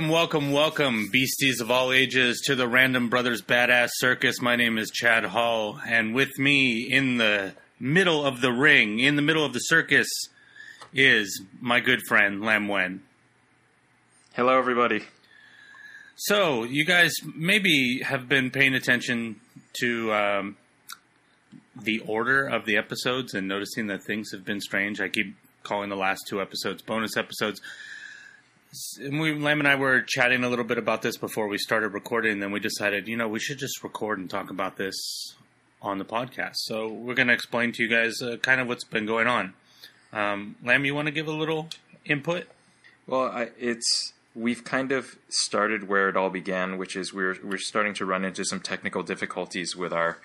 Welcome, welcome, welcome, beasties of all ages, to the Random Brothers Badass Circus. My name is Chad Hall, and with me in the middle of the ring, in the middle of the circus, is my good friend Lam Wen. Hello, everybody. So, you guys maybe have been paying attention to um, the order of the episodes and noticing that things have been strange. I keep calling the last two episodes bonus episodes. We, Lam and I were chatting a little bit about this before we started recording, and then we decided, you know, we should just record and talk about this on the podcast. So we're going to explain to you guys uh, kind of what's been going on. Um, Lam, you want to give a little input? Well, I, it's we've kind of started where it all began, which is we're we're starting to run into some technical difficulties with our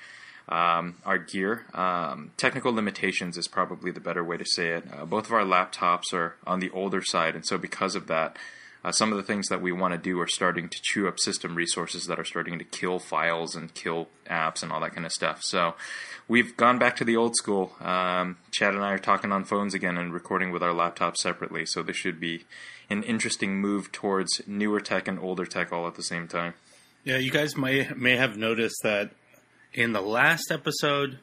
um, our gear. Um, technical limitations is probably the better way to say it. Uh, both of our laptops are on the older side, and so because of that. Uh, some of the things that we want to do are starting to chew up system resources that are starting to kill files and kill apps and all that kind of stuff. So we've gone back to the old school. Um, Chad and I are talking on phones again and recording with our laptops separately. So this should be an interesting move towards newer tech and older tech all at the same time. Yeah, you guys may may have noticed that in the last episode,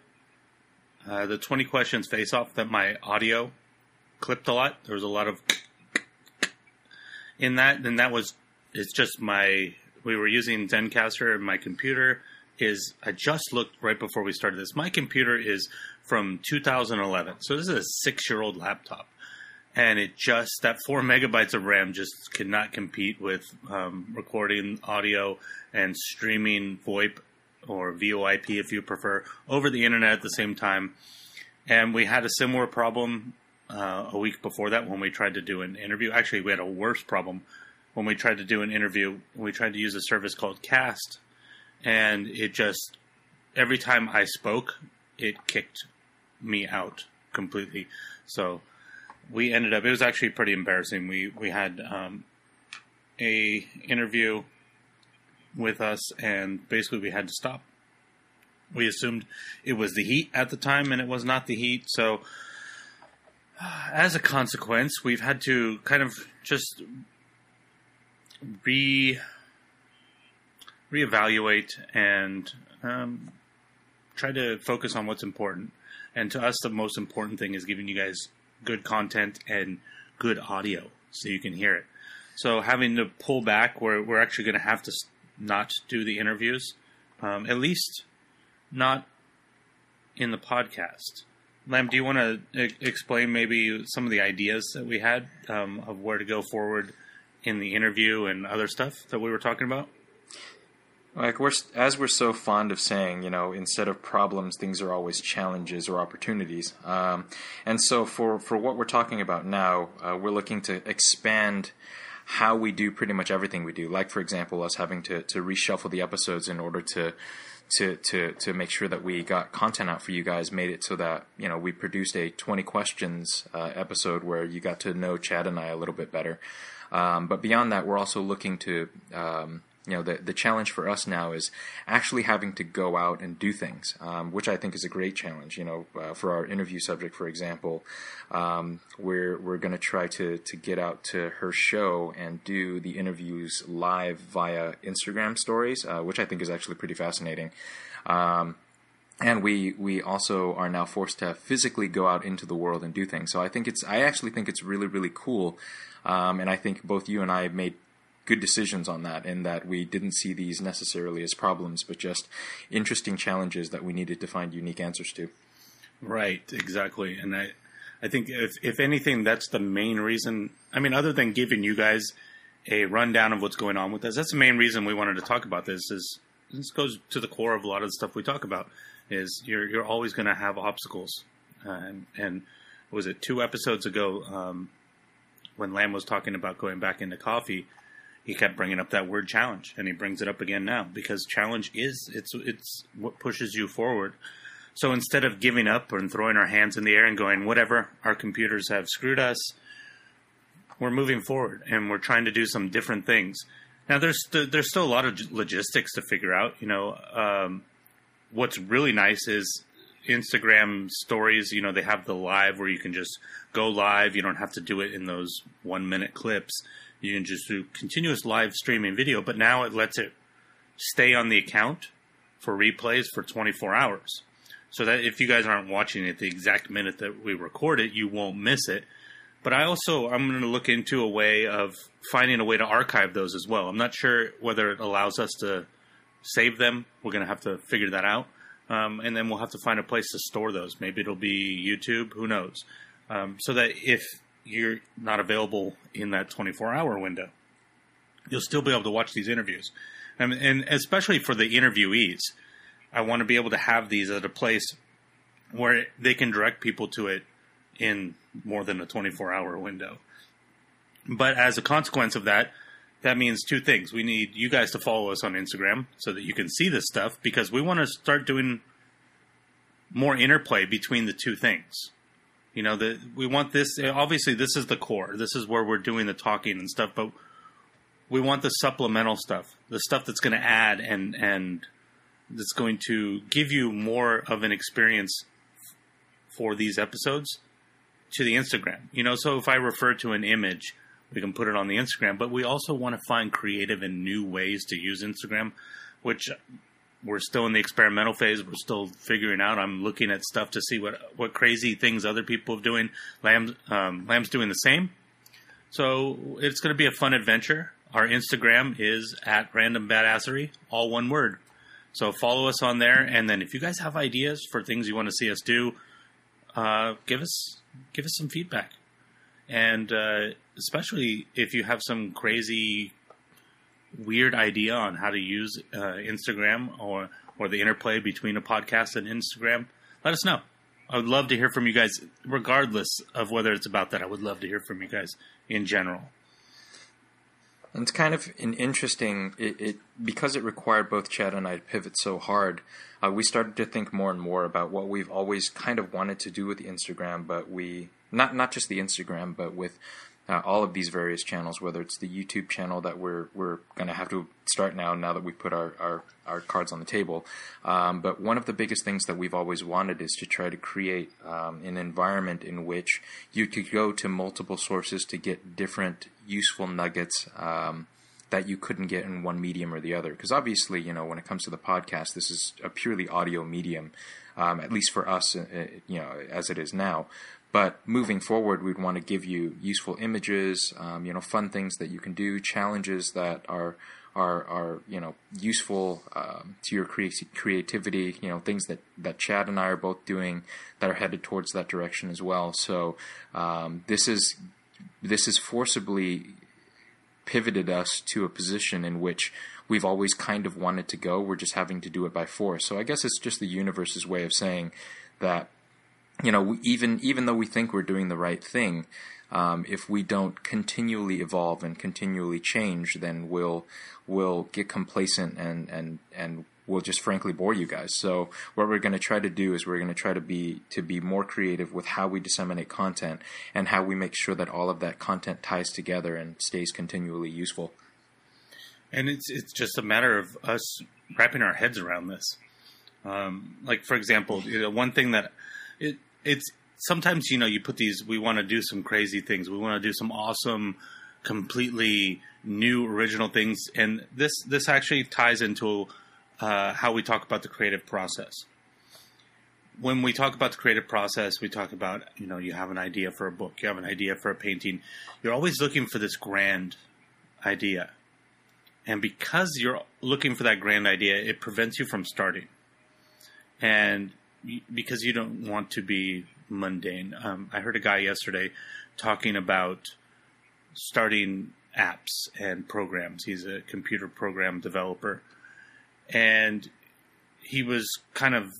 uh, the twenty questions face off, that my audio clipped a lot. There was a lot of in that, and that was it's just my we were using Zencastr and my computer is I just looked right before we started this. My computer is from 2011, so this is a six year old laptop and it just that four megabytes of RAM just cannot compete with um, recording audio and streaming VoIP or VoIP if you prefer over the internet at the same time. And we had a similar problem uh, a week before that when we tried to do an interview. Actually, we had a worse problem when we tried to do an interview. We tried to use a service called Cast, and it just every time I spoke, it kicked me out completely. So we ended up. It was actually pretty embarrassing. We we had um, a interview with us, and basically we had to stop. We assumed it was the heat at the time, and it was not the heat. So, as a consequence, we've had to kind of just re reevaluate and um, try to focus on what's important. And to us, the most important thing is giving you guys good content and good audio so you can hear it. So having to pull back, we're, we're actually going to have to not do the interviews, um, at least not in the podcast. Lamb, do you want to e- explain maybe some of the ideas that we had um, of where to go forward in the interview and other stuff that we were talking about? Like we're as we're so fond of saying, you know, instead of problems, things are always challenges or opportunities. Um, and so for for what we're talking about now, uh, we're looking to expand how we do pretty much everything we do. Like for example, us having to to reshuffle the episodes in order to to to to make sure that we got content out for you guys, made it so that you know we produced a twenty questions uh, episode where you got to know Chad and I a little bit better. Um, but beyond that, we're also looking to um, you know the the challenge for us now is actually having to go out and do things, um, which I think is a great challenge. You know, uh, for our interview subject, for example, um, we're we're going to try to to get out to her show and do the interviews live via Instagram stories, uh, which I think is actually pretty fascinating. Um, and we we also are now forced to physically go out into the world and do things. So I think it's I actually think it's really really cool, um, and I think both you and I made good decisions on that, in that we didn't see these necessarily as problems, but just interesting challenges that we needed to find unique answers to. Right, exactly. And I, I think if, if anything, that's the main reason. I mean, other than giving you guys a rundown of what's going on with us, that's the main reason we wanted to talk about this. Is this goes to the core of a lot of the stuff we talk about. Is you're you're always going to have obstacles, uh, and and was it two episodes ago um, when Lamb was talking about going back into coffee? He kept bringing up that word challenge, and he brings it up again now because challenge is it's it's what pushes you forward. So instead of giving up and throwing our hands in the air and going, whatever, our computers have screwed us, we're moving forward and we're trying to do some different things. Now, there's there's still a lot of logistics to figure out. You know, um, what's really nice is Instagram stories. You know, they have the live where you can just go live. You don't have to do it in those one minute clips. You can just do continuous live streaming video. But now it lets it stay on the account for replays for 24 hours so that if you guys aren't watching it the exact minute that we record it, you won't miss it. But I also I'm going to look into a way of finding a way to archive those as well. I'm not sure whether it allows us to save them. We're going to have to figure that out, um, and then we'll have to find a place to store those. Maybe it'll be YouTube. Who knows? Um, so that if you're not available in that 24 hour window, you'll still be able to watch these interviews, and, and especially for the interviewees I want to be able to have these at a place where they can direct people to it in more than a 24 hour window. But as a consequence of that, that means two things. We need you guys to follow us on Instagram so that you can see this stuff because we want to start doing more interplay between the two things. You know, that we want this obviously this is the core. This is where we're doing the talking and stuff, but we want the supplemental stuff, the stuff that's going to add and and that's going to give you more of an experience for these episodes to the Instagram. You know, so if I refer to an image, we can put it on the Instagram, but we also want to find creative and new ways to use Instagram, which we're still in the experimental phase. We're still figuring out. I'm looking at stuff to see what what crazy things other people are doing. Lamb's um, Lamb's doing the same. So it's going to be a fun adventure. Our Instagram is at random badassery, all one word. So follow us on there, and then if you guys have ideas for things you want to see us do, uh, give us give us some feedback, and uh, especially if you have some crazy, weird idea on how to use uh, Instagram or or the interplay between a podcast and Instagram, let us know. I would love to hear from you guys, regardless of whether it's about that. I would love to hear from you guys in general. And it's kind of an interesting it, it, because it required both Chad and I to pivot so hard. Uh, we started to think more and more about what we've always kind of wanted to do with Instagram, but we not not just the Instagram, but with uh, all of these various channels, whether it's the YouTube channel that we're we're going to have to start now, now that we put our, our, our cards on the table. Um, but one of the biggest things that we've always wanted is to try to create um, an environment in which you could go to multiple sources to get different useful nuggets. Um, that you couldn't get in one medium or the other. Because obviously, you know, when it comes to the podcast, this is a purely audio medium, um, at least for us, uh, uh you know, as it is now. But moving forward, we'd want to give you useful images, um, you know, fun things that you can do, challenges that are are are you know useful um, to your creativity. You know, things that that Chad and I are both doing that are headed towards that direction as well. So um, this is this is forcibly pivoted us to a position in which we've always kind of wanted to go. We're just having to do it by force. So I guess it's just the universe's way of saying that you know, even even though we think we're doing the right thing, um, if we don't continually evolve and continually change, then we'll we'll get complacent and and and we'll just frankly bore you guys. So what we're going to try to do is we're going to try to be to be more creative with how we disseminate content and how we make sure that all of that content ties together and stays continually useful. and it's it's just a matter of us wrapping our heads around this. Um, like for example, one thing that it it's sometimes you know you put these we want to do some crazy things, we want to do some awesome, completely new original things, and this this actually ties into uh, how we talk about the creative process. When we talk about the creative process, we talk about you know you have an idea for a book, you have an idea for a painting, you're always looking for this grand idea. And because you're looking for that grand idea, it prevents you from starting. And because you don't want to be mundane. Um, I heard a guy yesterday talking about starting apps and programs. He's a computer program developer. And he was kind of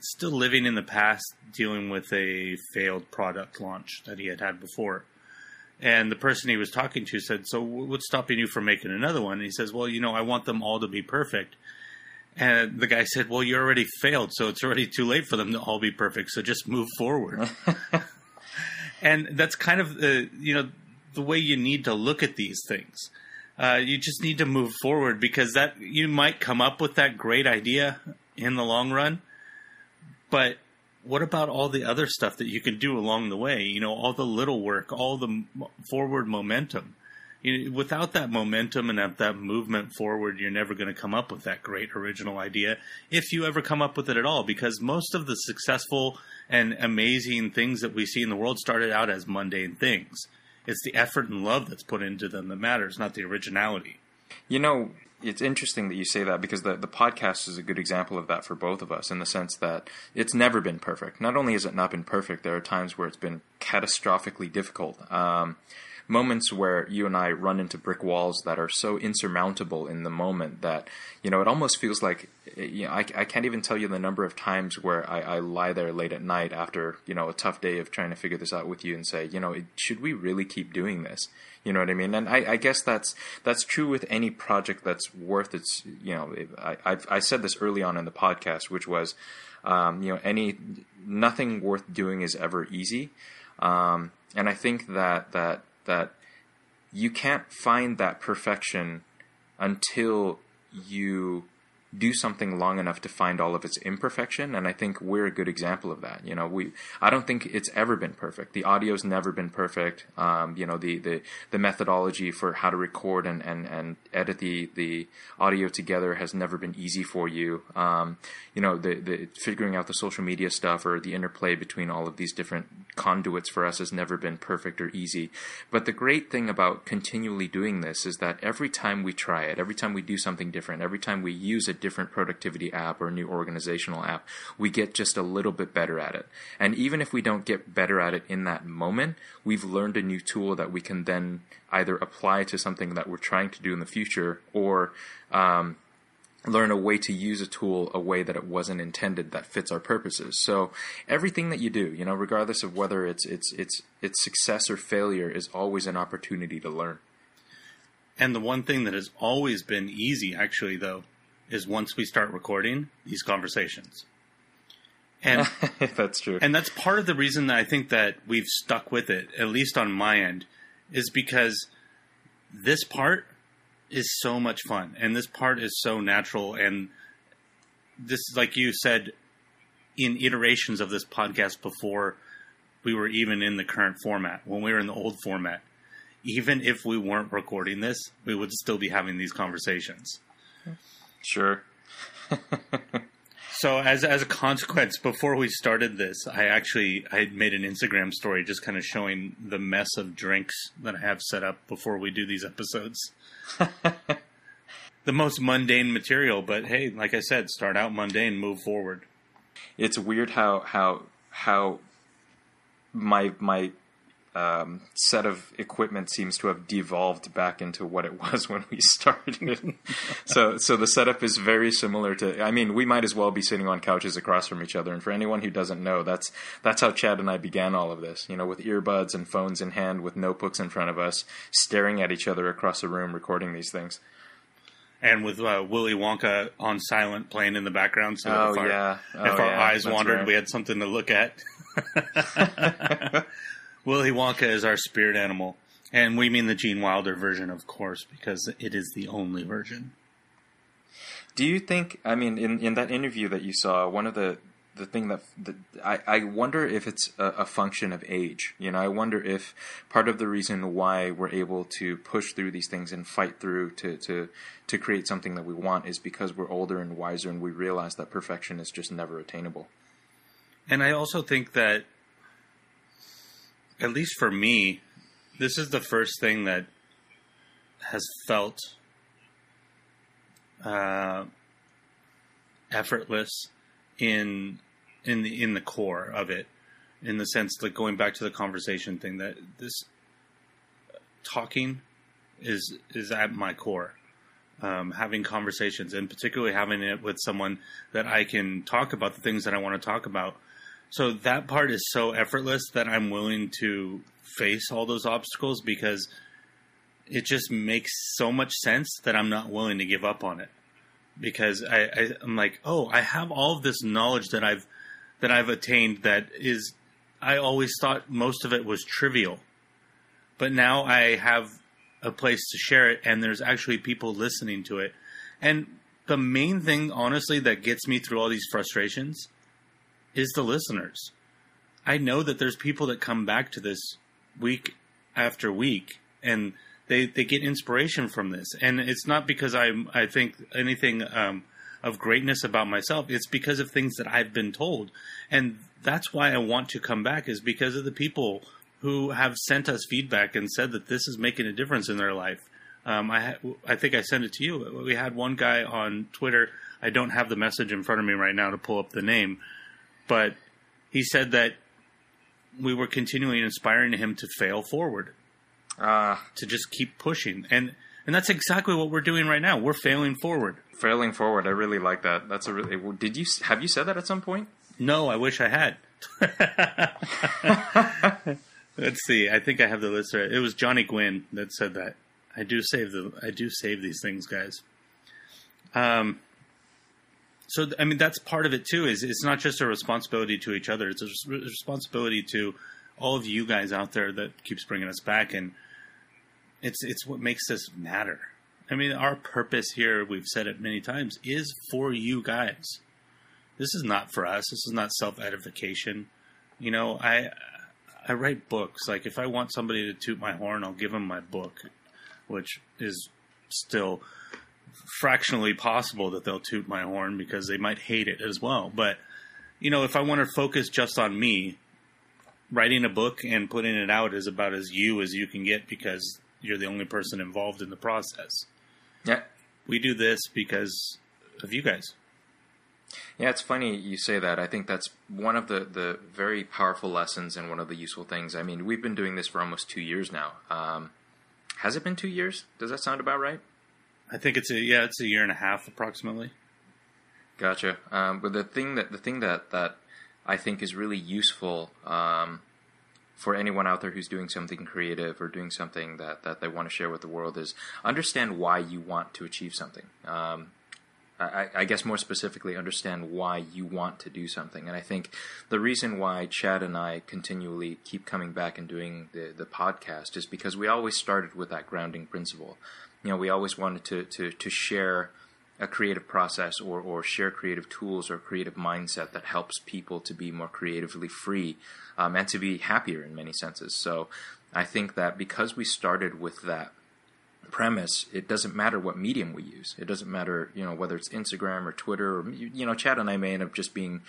still living in the past, dealing with a failed product launch that he had had before. And the person he was talking to said, "So what's stopping you from making another one?" And he says, "Well, you know, I want them all to be perfect." And the guy said, "Well, you already failed, so it's already too late for them to all be perfect. So just move forward." and that's kind of the you know the way you need to look at these things. Uh, you just need to move forward because that you might come up with that great idea in the long run, but what about all the other stuff that you can do along the way? You know, all the little work, all the forward momentum. You know, without that momentum and that, that movement forward, you're never going to come up with that great original idea if you ever come up with it at all. Because most of the successful and amazing things that we see in the world started out as mundane things. It's the effort and love that's put into them that matters, not the originality. You know, it's interesting that you say that because the, the podcast is a good example of that for both of us in the sense that it's never been perfect. Not only has it not been perfect, there are times where it's been catastrophically difficult. Um, moments where you and I run into brick walls that are so insurmountable in the moment that, you know, it almost feels like, you know, I, I can't even tell you the number of times where I, I lie there late at night after, you know, a tough day of trying to figure this out with you and say, you know, should we really keep doing this? You know what I mean? And I, I guess that's that's true with any project that's worth its. You know, I I've, I said this early on in the podcast, which was, um, you know, any nothing worth doing is ever easy, um, and I think that that that you can't find that perfection until you do something long enough to find all of its imperfection and i think we're a good example of that. You know we i don't think it's ever been perfect. The audio's never been perfect. Um, you know the, the the methodology for how to record and and, and edit the the audio together has never been easy for you. Um, you know the the figuring out the social media stuff or the interplay between all of these different conduits for us has never been perfect or easy. But the great thing about continually doing this is that every time we try it every time we do something different every time we use a different productivity app or a new organizational app, we get just a little bit better at it. And even if we don't get better at it in that moment, we've learned a new tool that we can then either apply to something that we're trying to do in the future or um, learn a way to use a tool a way that it wasn't intended that fits our purposes. So everything that you do, you know, regardless of whether it's it's it's it's success or failure is always an opportunity to learn. And the one thing that has always been easy, actually, though, is once we start recording these conversations. And That's true. and that's part of the reason that I think that we've stuck with it, at least on my end, is because this part is so much fun and this part is so natural and this like you said in iterations of this podcast before we were even in the current format when we were in the old format even if we weren't recording this we would still be having these conversations sure. So as as a consequence, before we started this, I actually I made an Instagram story just kind of showing the mess of drinks that I have set up before we do these episodes. the most mundane material, but hey, like I said, start out mundane, move forward. it's weird how how how my my um, set of equipment seems to have devolved back into what it was when we started. so, so the setup is very similar to. I mean, we might as well be sitting on couches across from each other. And for anyone who doesn't know, that's that's how Chad and I began all of this. You know, with earbuds and phones in hand, with notebooks in front of us, staring at each other across the room, recording these things. and with uh, Willy Wonka on silent playing in the background. So Oh, if our, yeah. if Oh, our yeah. eyes That's wandered, right. we had something to look at. Willy Wonka is our spirit animal, and we mean the Gene Wilder version, of course, because it is the only version. Do you think? I mean, in, in that interview that you saw, one of the the thing that, that I, I wonder if it's a, a function of age. You know, I wonder if part of the reason why we're able to push through these things and fight through to to to create something that we want is because we're older and wiser, and we realize that perfection is just never attainable. And I also think that, at least for me, this is the first thing that has felt uh, effortless in in the in the core of it, in the sense like going back to the conversation thing that this talking is is at my core. Um, having conversations and particularly having it with someone that I can talk about the things that I want to talk about. So that part is so effortless that I'm willing to face all those obstacles because it just makes so much sense that I'm not willing to give up on it. Because I, I I'm like, oh, I have all of this knowledge that I've that I've attained that is I always thought most of it was trivial. But now I have a place to share it and there's actually people listening to it. And the main thing honestly that gets me through all these frustrations is the listeners. I know that there's people that come back to this week after week and they, they get inspiration from this. And it's not because I'm, I think anything um, of greatness about myself. It's because of things that I've been told. And that's why I want to come back is because of the people who have sent us feedback and said that this is making a difference in their life. Um, I, ha- I think I sent it to you. We had one guy on Twitter. I don't have the message in front of me right now to pull up the name, but he said that we were continually inspiring him to fail forward, Ah, to just keep pushing, and and that's exactly what we're doing right now. We're failing forward. failing forward. I really like that. That's a really. Did you have you said that at some point? No, I wish I had. Let's see. I think I have the list right. It was Johnny Gwynn that said that. I do save the. I do save these things, guys. Um. So I mean, that's part of it too. Is it's not just a responsibility to each other. It's a responsibility to all of you guys out there that keeps bringing us back, and it's it's what makes this matter. I mean, our purpose here, we've said it many times, is for you guys this is not for us. This is not self edification. You know, I I write books. Like if I want somebody to toot my horn, I'll give them my book, which is still fractionally possible that they'll toot my horn because they might hate it as well. But you know, if I want to focus just on me, writing a book and putting it out is about as you as you can get because you're the only person involved in the process. Yeah. We do this because of you guys. Yeah, it's funny you say that. I think that's one of the, the very powerful lessons and one of the useful things. I mean, we've been doing this for almost two years now. Um, has it been two years? Does that sound about right? I think it's a yeah, it's a year and a half approximately. Gotcha. Um, but the thing that the thing that that I think is really useful um, for anyone out there who's doing something creative or doing something that that they want to share with the world is understand why you want to achieve something. Um, I, I guess more specifically, understand why you want to do something. And I think the reason why Chad and I continually keep coming back and doing the, the podcast is because we always started with that grounding principle. You know, we always wanted to, to, to share a creative process or, or share creative tools or creative mindset that helps people to be more creatively free um, and to be happier in many senses. So I think that because we started with that premise, it doesn't matter what medium we use. It doesn't matter, you know, whether it's Instagram or Twitter or, you know, Chad and I may end up just being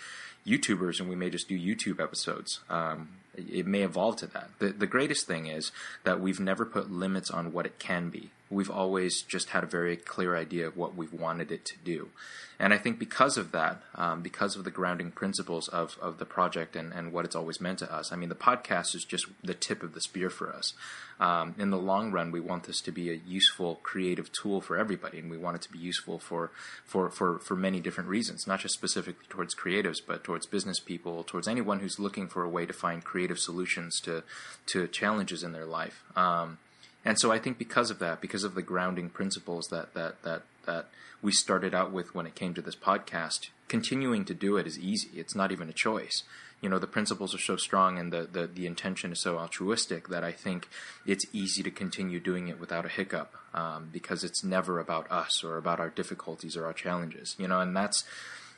YouTubers and we may just do YouTube episodes. Um, it may evolve to that. The, the greatest thing is that we've never put limits on what it can be. We've always just had a very clear idea of what we've wanted it to do. And I think because of that, um, because of the grounding principles of, of the project and, and what it's always meant to us, I mean, the podcast is just the tip of the spear for us. Um, in the long run, we want this to be a useful, creative tool for everybody, and we want it to be useful for, for, for, for many different reasons, not just specifically towards creatives, but towards business people, towards anyone who's looking for a way to find creative solutions to, to challenges in their life. Um, and so I think because of that, because of the grounding principles that that that that we started out with when it came to this podcast, continuing to do it is easy. It's not even a choice. You know, the principles are so strong and the, the, the intention is so altruistic that I think it's easy to continue doing it without a hiccup um, because it's never about us or about our difficulties or our challenges. You know, and that's,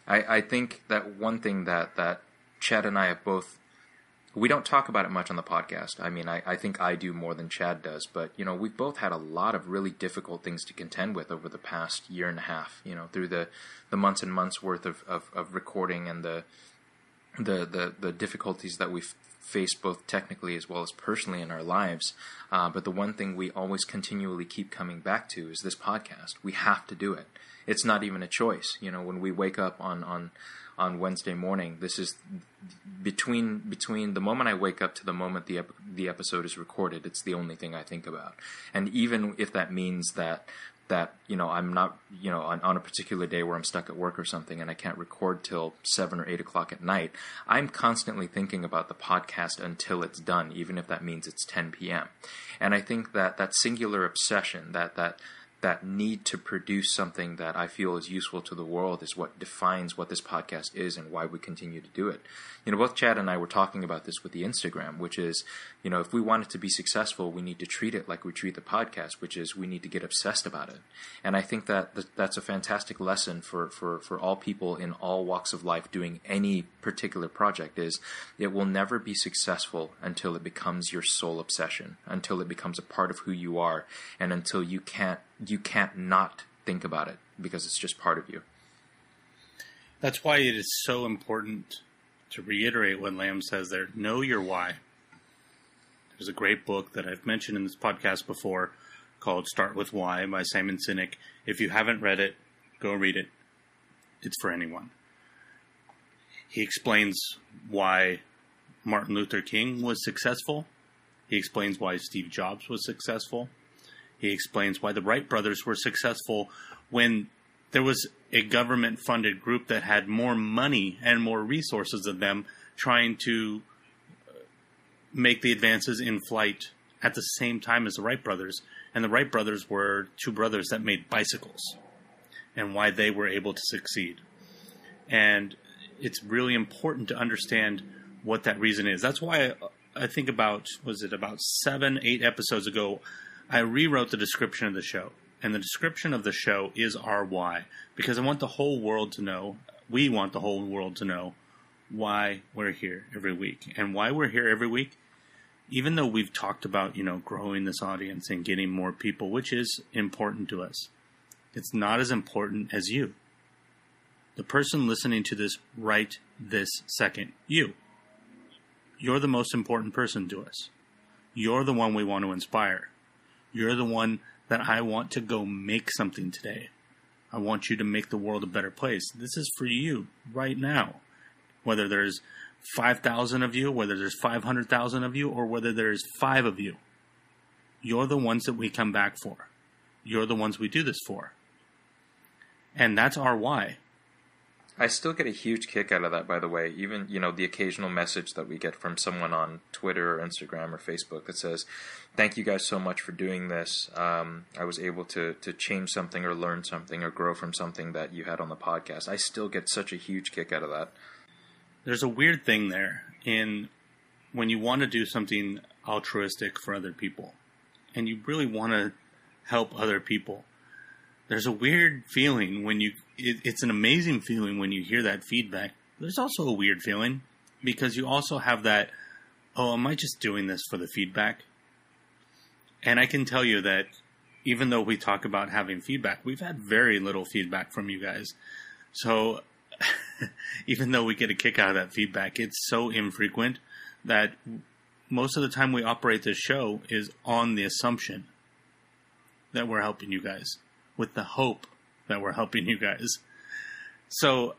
I, I think that one thing that, that Chad and I have both we don't talk about it much on the podcast. I mean, I, I think I do more than Chad does, but you know, we've both had a lot of really difficult things to contend with over the past year and a half. You know, through the the months and months worth of, of, of recording and the the the, the difficulties that we face both technically as well as personally in our lives. Uh, but the one thing we always continually keep coming back to is this podcast. We have to do it. It's not even a choice. You know, when we wake up on on on Wednesday morning. This is between between the moment I wake up to the moment the ep- the episode is recorded. It's the only thing I think about, and even if that means that that you know I'm not you know on, on, a particular day where I'm stuck at work or something and I can't record till seven or eight o'clock at night, I'm constantly thinking about the podcast until it's done, even if that means it's 10 p.m. And I think that that singular obsession, that that that need to produce something that I feel is useful to the world is what defines what this podcast is and why we continue to do it. You know, both Chad and I were talking about this with the Instagram, which is, you know, if we want it to be successful, we need to treat it like we treat the podcast, which is we need to get obsessed about it. And I think that that's a fantastic lesson for, for, for all people in all walks of life doing any particular project is it will never be successful until it becomes your sole obsession, until it becomes a part of who you are, and until you can't you can't not think about it because it's just part of you. That's why it is so important to reiterate what Lamb says there. Know your why. There's a great book that I've mentioned in this podcast before called Start with Why by Simon Sinek. If you haven't read it, go read it. It's for anyone. He explains why Martin Luther King was successful. He explains why Steve Jobs was successful. He explains why the Wright brothers were successful when there was a government funded group that had more money and more resources than them trying to uh, make the advances in flight at the same time as the Wright brothers. And the Wright brothers were two brothers that made bicycles and why they were able to succeed. And it's really important to understand what that reason is. That's why I, I think about, was it about seven, eight episodes ago, I rewrote the description of the show. And the description of the show is our why. Because I want the whole world to know, we want the whole world to know why we're here every week. And why we're here every week, even though we've talked about, you know, growing this audience and getting more people, which is important to us, it's not as important as you. The person listening to this right this second, you. You're the most important person to us. You're the one we want to inspire. You're the one that I want to go make something today. I want you to make the world a better place. This is for you right now. Whether there's 5,000 of you, whether there's 500,000 of you, or whether there's five of you, you're the ones that we come back for. You're the ones we do this for. And that's our why. I still get a huge kick out of that, by the way. Even, you know, the occasional message that we get from someone on Twitter or Instagram or Facebook that says, Thank you guys so much for doing this. Um, I was able to, to change something or learn something or grow from something that you had on the podcast. I still get such a huge kick out of that. There's a weird thing there in when you want to do something altruistic for other people and you really want to help other people there's a weird feeling when you it, it's an amazing feeling when you hear that feedback. There's also a weird feeling because you also have that oh am i just doing this for the feedback? And i can tell you that even though we talk about having feedback we've had very little feedback from you guys. So even though we get a kick out of that feedback it's so infrequent that most of the time we operate this show is on the assumption that we're helping you guys, with the hope that we're helping you guys. So,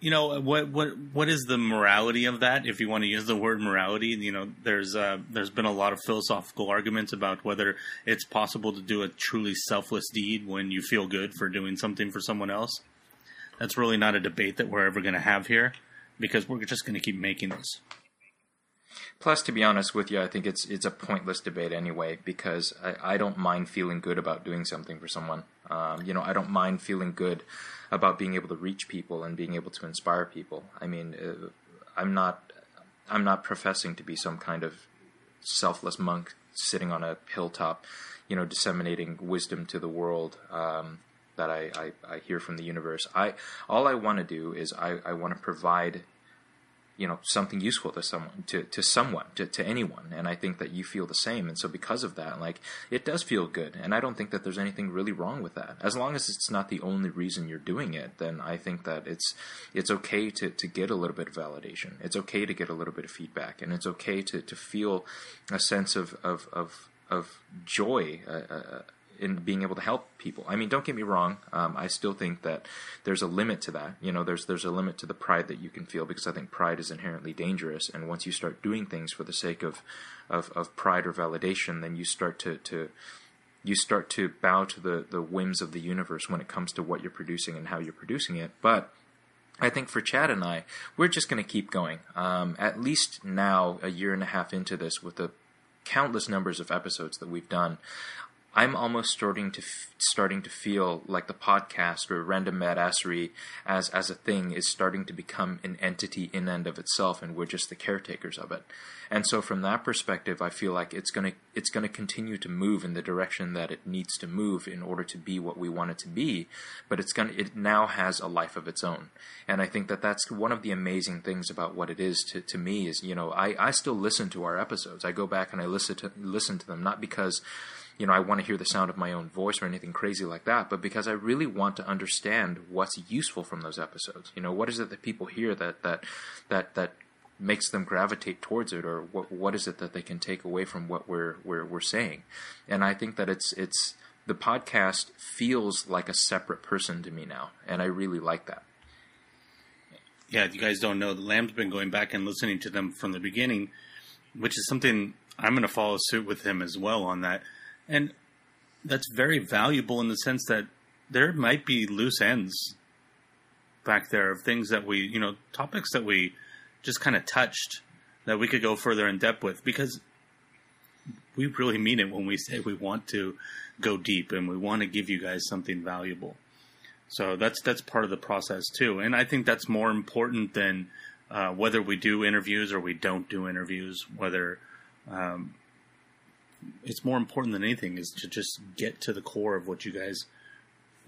you know, what what what is the morality of that? If you want to use the word morality, you know, there's uh, there's been a lot of philosophical arguments about whether it's possible to do a truly selfless deed when you feel good for doing something for someone else. That's really not a debate that we're ever going to have here, because we're just going to keep making this. Plus, to be honest with you, I think it's it's a pointless debate anyway because I, I don't mind feeling good about doing something for someone. Um, you know, I don't mind feeling good about being able to reach people and being able to inspire people. I mean, uh, I'm not I'm not professing to be some kind of selfless monk sitting on a hilltop, you know, disseminating wisdom to the world. Um, that I, I, I hear from the universe. I all I want to do is I, I want to provide you know something useful to someone to, to someone to, to anyone. And i think that you feel the same. And so because of that like it does feel good. And i don't think that there's anything really wrong with that. As long as it's not the only reason you're doing it then i think that it's it's okay to, to get a little bit of validation. It's okay to get a little bit of feedback. And it's okay to, to feel a sense of of of, of joy uh, uh, in being able to help people. I mean, don't get me wrong. Um, I still think that there's a limit to that. You know, there's there's a limit to the pride that you can feel because I think pride is inherently dangerous. And once you start doing things for the sake of of, of pride or validation, then you start to, to you start to bow to the, the whims of the universe when it comes to what you're producing and how you're producing it. But I think for Chad and I, we're just going to keep going. Um, at least now, a year and a half into this, with the countless numbers of episodes that we've done, I'm almost starting to f- starting to feel like the podcast or random badassery as as a thing is starting to become an entity in and of itself, and we're just the caretakers of it. And so, from that perspective, I feel like it's gonna it's gonna continue to move in the direction that it needs to move in order to be what we want it to be. But it's gonna it now has a life of its own, and I think that that's one of the amazing things about what it is to, to me is you know I I still listen to our episodes. I go back and I listen to listen to them not because you know, I want to hear the sound of my own voice or anything crazy like that, but because I really want to understand what's useful from those episodes. You know, what is it that people hear that that that that makes them gravitate towards it, or what what is it that they can take away from what we're we're we're saying? And I think that it's it's the podcast feels like a separate person to me now, and I really like that. Yeah, if you guys don't know, the Lamb's been going back and listening to them from the beginning, which is something I'm going to follow suit with him as well on that and that's very valuable in the sense that there might be loose ends back there of things that we, you know, topics that we just kind of touched that we could go further in depth with because we really mean it when we say we want to go deep and we want to give you guys something valuable. So that's that's part of the process too, and I think that's more important than uh, whether we do interviews or we don't do interviews. Whether um, it's more important than anything is to just get to the core of what you guys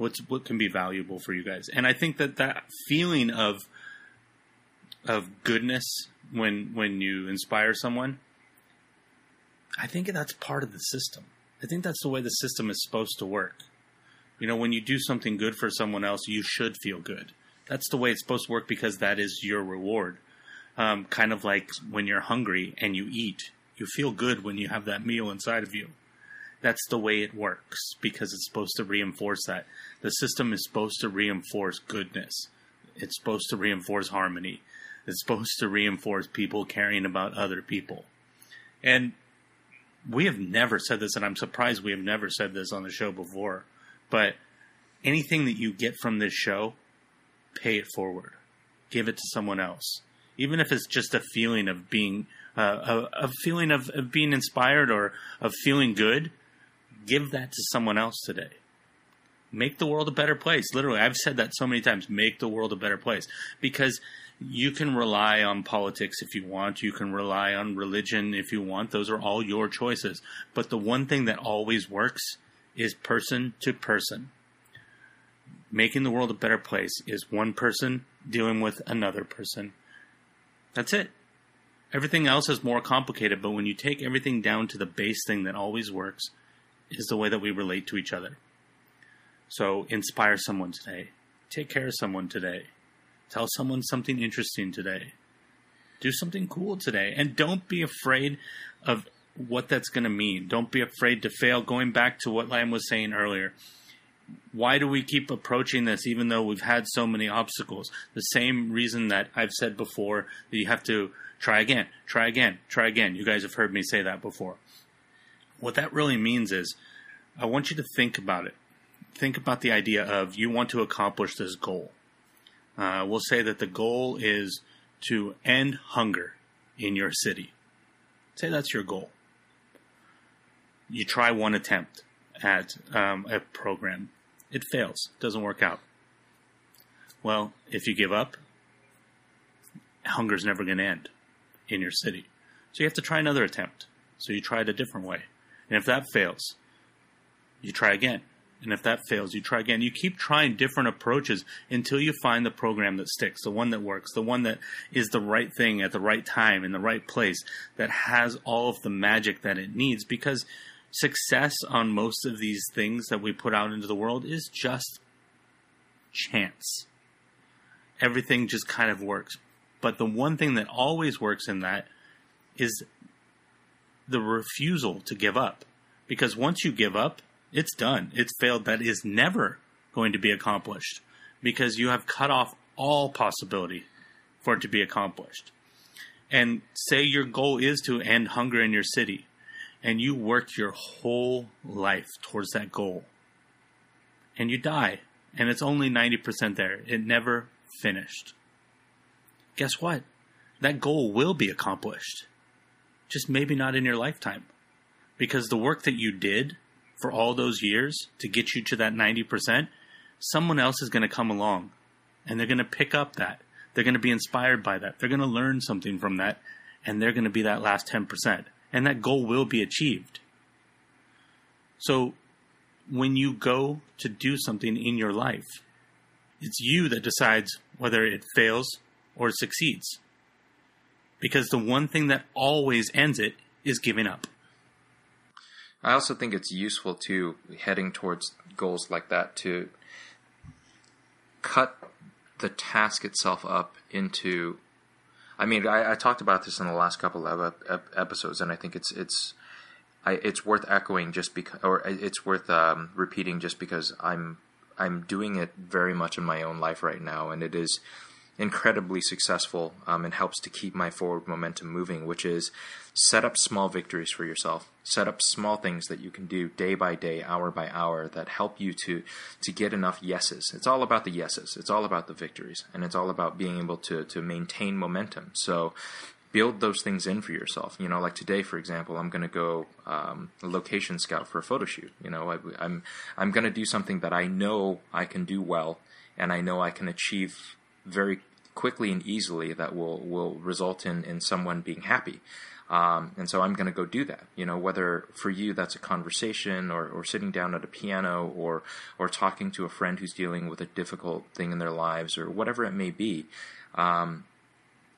what's what can be valuable for you guys. And i think that that feeling of of goodness when when you inspire someone i think that's part of the system. I think that's the way the system is supposed to work. You know when you do something good for someone else you should feel good. That's the way it's supposed to work because that is your reward. Um, kind of like when you're hungry and you eat you feel good when you have that meal inside of you. That's the way it works because it's supposed to reinforce that. The system is supposed to reinforce goodness. It's supposed to reinforce harmony. It's supposed to reinforce people caring about other people. And we have never said this, and I'm surprised we have never said this on the show before, but anything that you get from this show, pay it forward. Give it to someone else. Even if it's just a feeling of being uh, a, a, feeling of, of being inspired or of feeling good, give that to someone else today. Make the world a better place. Literally, I've said that so many times. Make the world a better place because you can rely on politics if you want. You can rely on religion if you want. Those are all your choices. But the one thing that always works is person to person. Making the world a better place is one person dealing with another person. That's it. Everything else is more complicated, but when you take everything down to the base thing that always works, is the way that we relate to each other. So inspire someone today. Take care of someone today. Tell someone something interesting today. Do something cool today. And don't be afraid of what that's going to mean. Don't be afraid to fail. Going back to what Lam was saying earlier, why do we keep approaching this even though we've had so many obstacles? The same reason that I've said before that you have to try again, try again, try again. You guys have heard me say that before. What that really means is I want you to think about it. Think about the idea of you want to accomplish this goal. Uh, we'll say that the goal is to end hunger in your city. Say that's your goal. You try one attempt at um, a program, it fails, doesn't work out. Well, if you give up, hunger's never going to end in your city. So you have to try another attempt. So you try it a different way. And if that fails, you try again. And if that fails, you try again. You keep trying different approaches until you find the program that sticks, the one that works, the one that is the right thing at the right time in the right place, that has all of the magic that it needs. Because success on most of these things that we put out into the world is just chance. Everything just kind of works. But the one thing that always works in that is the refusal to give up. Because once you give up, it's done. It's failed. That is never going to be accomplished because you have cut off all possibility for it to be accomplished. And say your goal is to end hunger in your city and you work your whole life towards that goal and you die and it's only 90% there. It never finished. Guess what? That goal will be accomplished. Just maybe not in your lifetime. Because the work that you did for all those years to get you to that 90%, someone else is going to come along and they're going to pick up that. They're going to be inspired by that. They're going to learn something from that and they're going to be that last 10%. And that goal will be achieved. So when you go to do something in your life, it's you that decides whether it fails or succeeds. Because the one thing that always ends it is giving up. I also think it's useful to heading towards goals like that to cut the task itself up into. I mean, I, I talked about this in the last couple of ep- episodes, and I think it's it's I, it's worth echoing just because, or it's worth um, repeating just because I'm I'm doing it very much in my own life right now, and it is incredibly successful um, and helps to keep my forward momentum moving, which is set up small victories for yourself. Set up small things that you can do day by day, hour by hour that help you to to get enough yeses. It's all about the yeses. It's all about the victories, and it's all about being able to to maintain momentum. So build those things in for yourself. You know, like today, for example, I'm going to go um, location scout for a photo shoot. You know, I, I'm I'm going to do something that I know I can do well, and I know I can achieve very quickly and easily that will will result in in someone being happy. Um, and so I'm going to go do that. You know, whether for you that's a conversation or, or sitting down at a piano or or talking to a friend who's dealing with a difficult thing in their lives or whatever it may be. Um,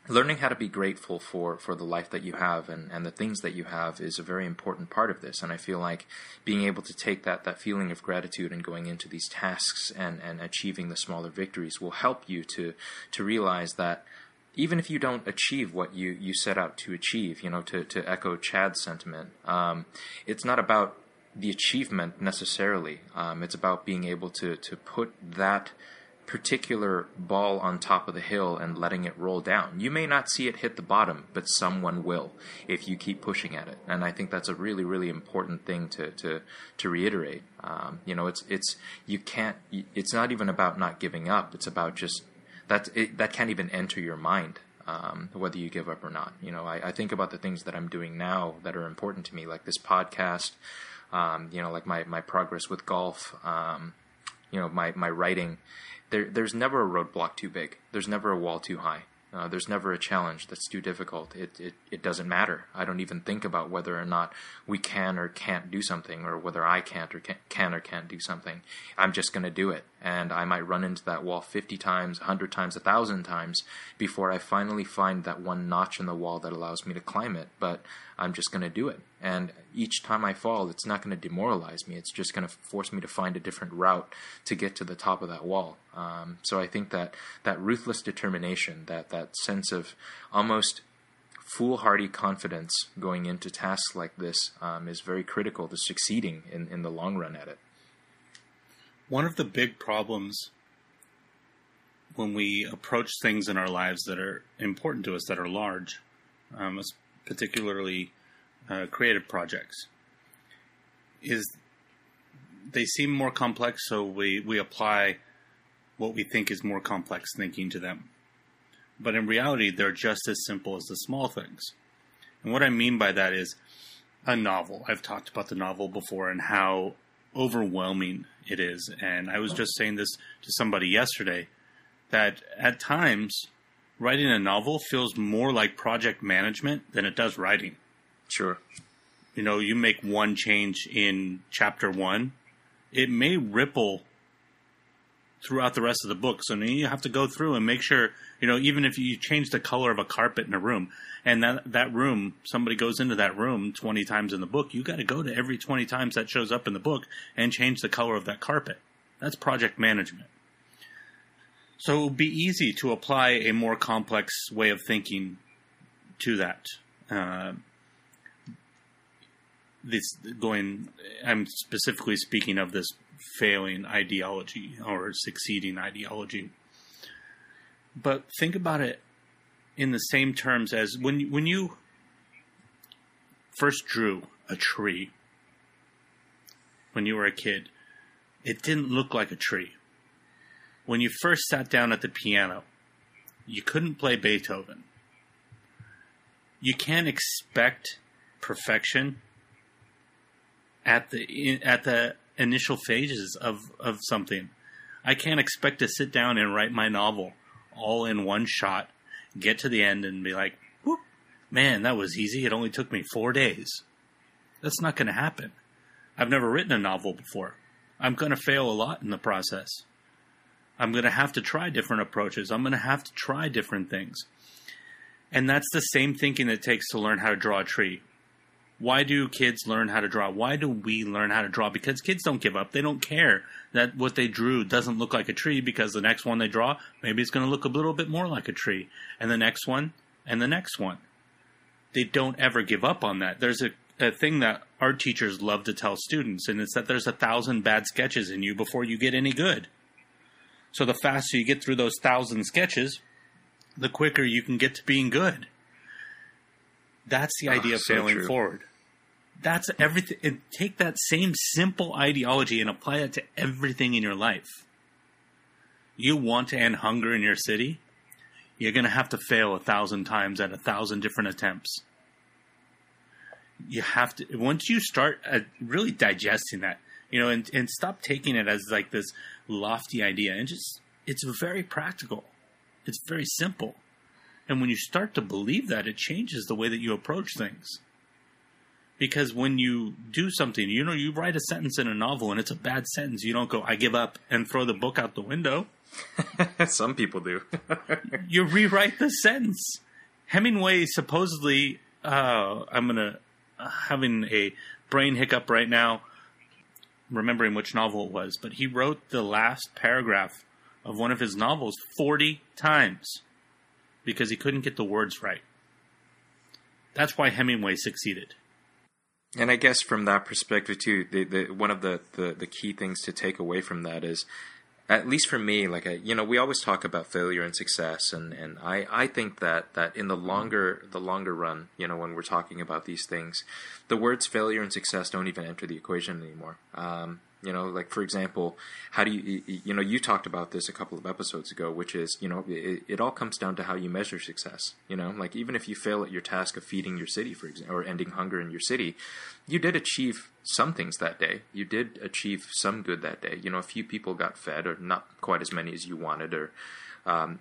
learning how to be grateful for for the life that you have and, and the things that you have is a very important part of this. And i feel like being able to take that that feeling of gratitude and going into these tasks and and achieving the smaller victories will help you to to realize that even if you don't achieve what you you set out to achieve you know to to echo chad's sentiment um, it's not about the achievement necessarily. Um, it's about being able to to put that particular ball on top of the hill and letting it roll down. You may not see it hit the bottom, but someone will if you keep pushing at it. And I think that's a really, really important thing to to to reiterate. Um, you know, it's it's you can't. It's not even about not giving up. It's about just that it, that can't even enter your mind. Um, whether you give up or not, you know, I, I, think about the things that I'm doing now that are important to me, like this podcast, um, you know, like my, my progress with golf, um, you know, my, my writing, there, there's never a roadblock too big. There's never a wall too high. Uh, there's never a challenge that's too difficult. It, it it doesn't matter. I don't even think about whether or not we can or can't do something, or whether I can't or can, can or can't do something. I'm just going to do it, and I might run into that wall 50 times, 100 times, 1,000 times before I finally find that one notch in the wall that allows me to climb it. But I'm just going to do it. And each time I fall, it's not going to demoralize me. It's just going to force me to find a different route to get to the top of that wall. Um, so I think that that ruthless determination, that that sense of almost foolhardy confidence going into tasks like this um, is very critical to succeeding in, in the long run at it. One of the big problems when we approach things in our lives that are important to us, that are large, um, particularly uh, creative projects, is they seem more complex, so we, we apply what we think is more complex thinking to them. But in reality, they're just as simple as the small things. And what I mean by that is a novel. I've talked about the novel before and how overwhelming it is. And I was just saying this to somebody yesterday that at times writing a novel feels more like project management than it does writing. Sure. You know, you make one change in chapter one, it may ripple throughout the rest of the book. So now you have to go through and make sure, you know, even if you change the color of a carpet in a room and that, that room, somebody goes into that room 20 times in the book, you got to go to every 20 times that shows up in the book and change the color of that carpet. That's project management. So it would be easy to apply a more complex way of thinking to that. Uh, this going, I'm specifically speaking of this failing ideology or succeeding ideology. But think about it in the same terms as when when you first drew a tree when you were a kid, it didn't look like a tree. When you first sat down at the piano, you couldn't play Beethoven. You can't expect perfection at the at the initial phases of of something. I can't expect to sit down and write my novel all in one shot, get to the end, and be like, Whoop, "Man, that was easy. It only took me four days." That's not going to happen. I've never written a novel before. I'm going to fail a lot in the process. I'm going to have to try different approaches. I'm going to have to try different things. And that's the same thinking it takes to learn how to draw a tree. Why do kids learn how to draw? Why do we learn how to draw? Because kids don't give up. They don't care that what they drew doesn't look like a tree because the next one they draw, maybe it's going to look a little bit more like a tree. And the next one, and the next one. They don't ever give up on that. There's a, a thing that art teachers love to tell students, and it's that there's a thousand bad sketches in you before you get any good. So the faster you get through those thousand sketches, the quicker you can get to being good. That's the ah, idea of so failing true. forward. That's everything. Take that same simple ideology and apply it to everything in your life. You want to end hunger in your city? You're going to have to fail a thousand times at a thousand different attempts. You have to, once you start uh, really digesting that, you know, and, and stop taking it as like this lofty idea and just, it's very practical. It's very simple. And when you start to believe that, it changes the way that you approach things. Because when you do something, you know, you write a sentence in a novel and it's a bad sentence, you don't go, I give up and throw the book out the window. Some people do. You rewrite the sentence. Hemingway supposedly, uh, I'm gonna, uh, having a brain hiccup right now, remembering which novel it was, but he wrote the last paragraph of one of his novels 40 times because he couldn't get the words right. That's why Hemingway succeeded. And I guess from that perspective too, the, the one of the, the, the key things to take away from that is, at least for me, like I, you know, we always talk about failure and success, and, and I, I think that, that in the longer the longer run, you know, when we're talking about these things, the words failure and success don't even enter the equation anymore. Um, you know, like for example, how do you you- know you talked about this a couple of episodes ago, which is you know it, it all comes down to how you measure success. You know, like even if you fail at your task of feeding your city, for example, or ending hunger in your city, you did achieve some things that day. You did achieve some good that day. You know, a few people got fed, or not quite as many as you wanted, or um,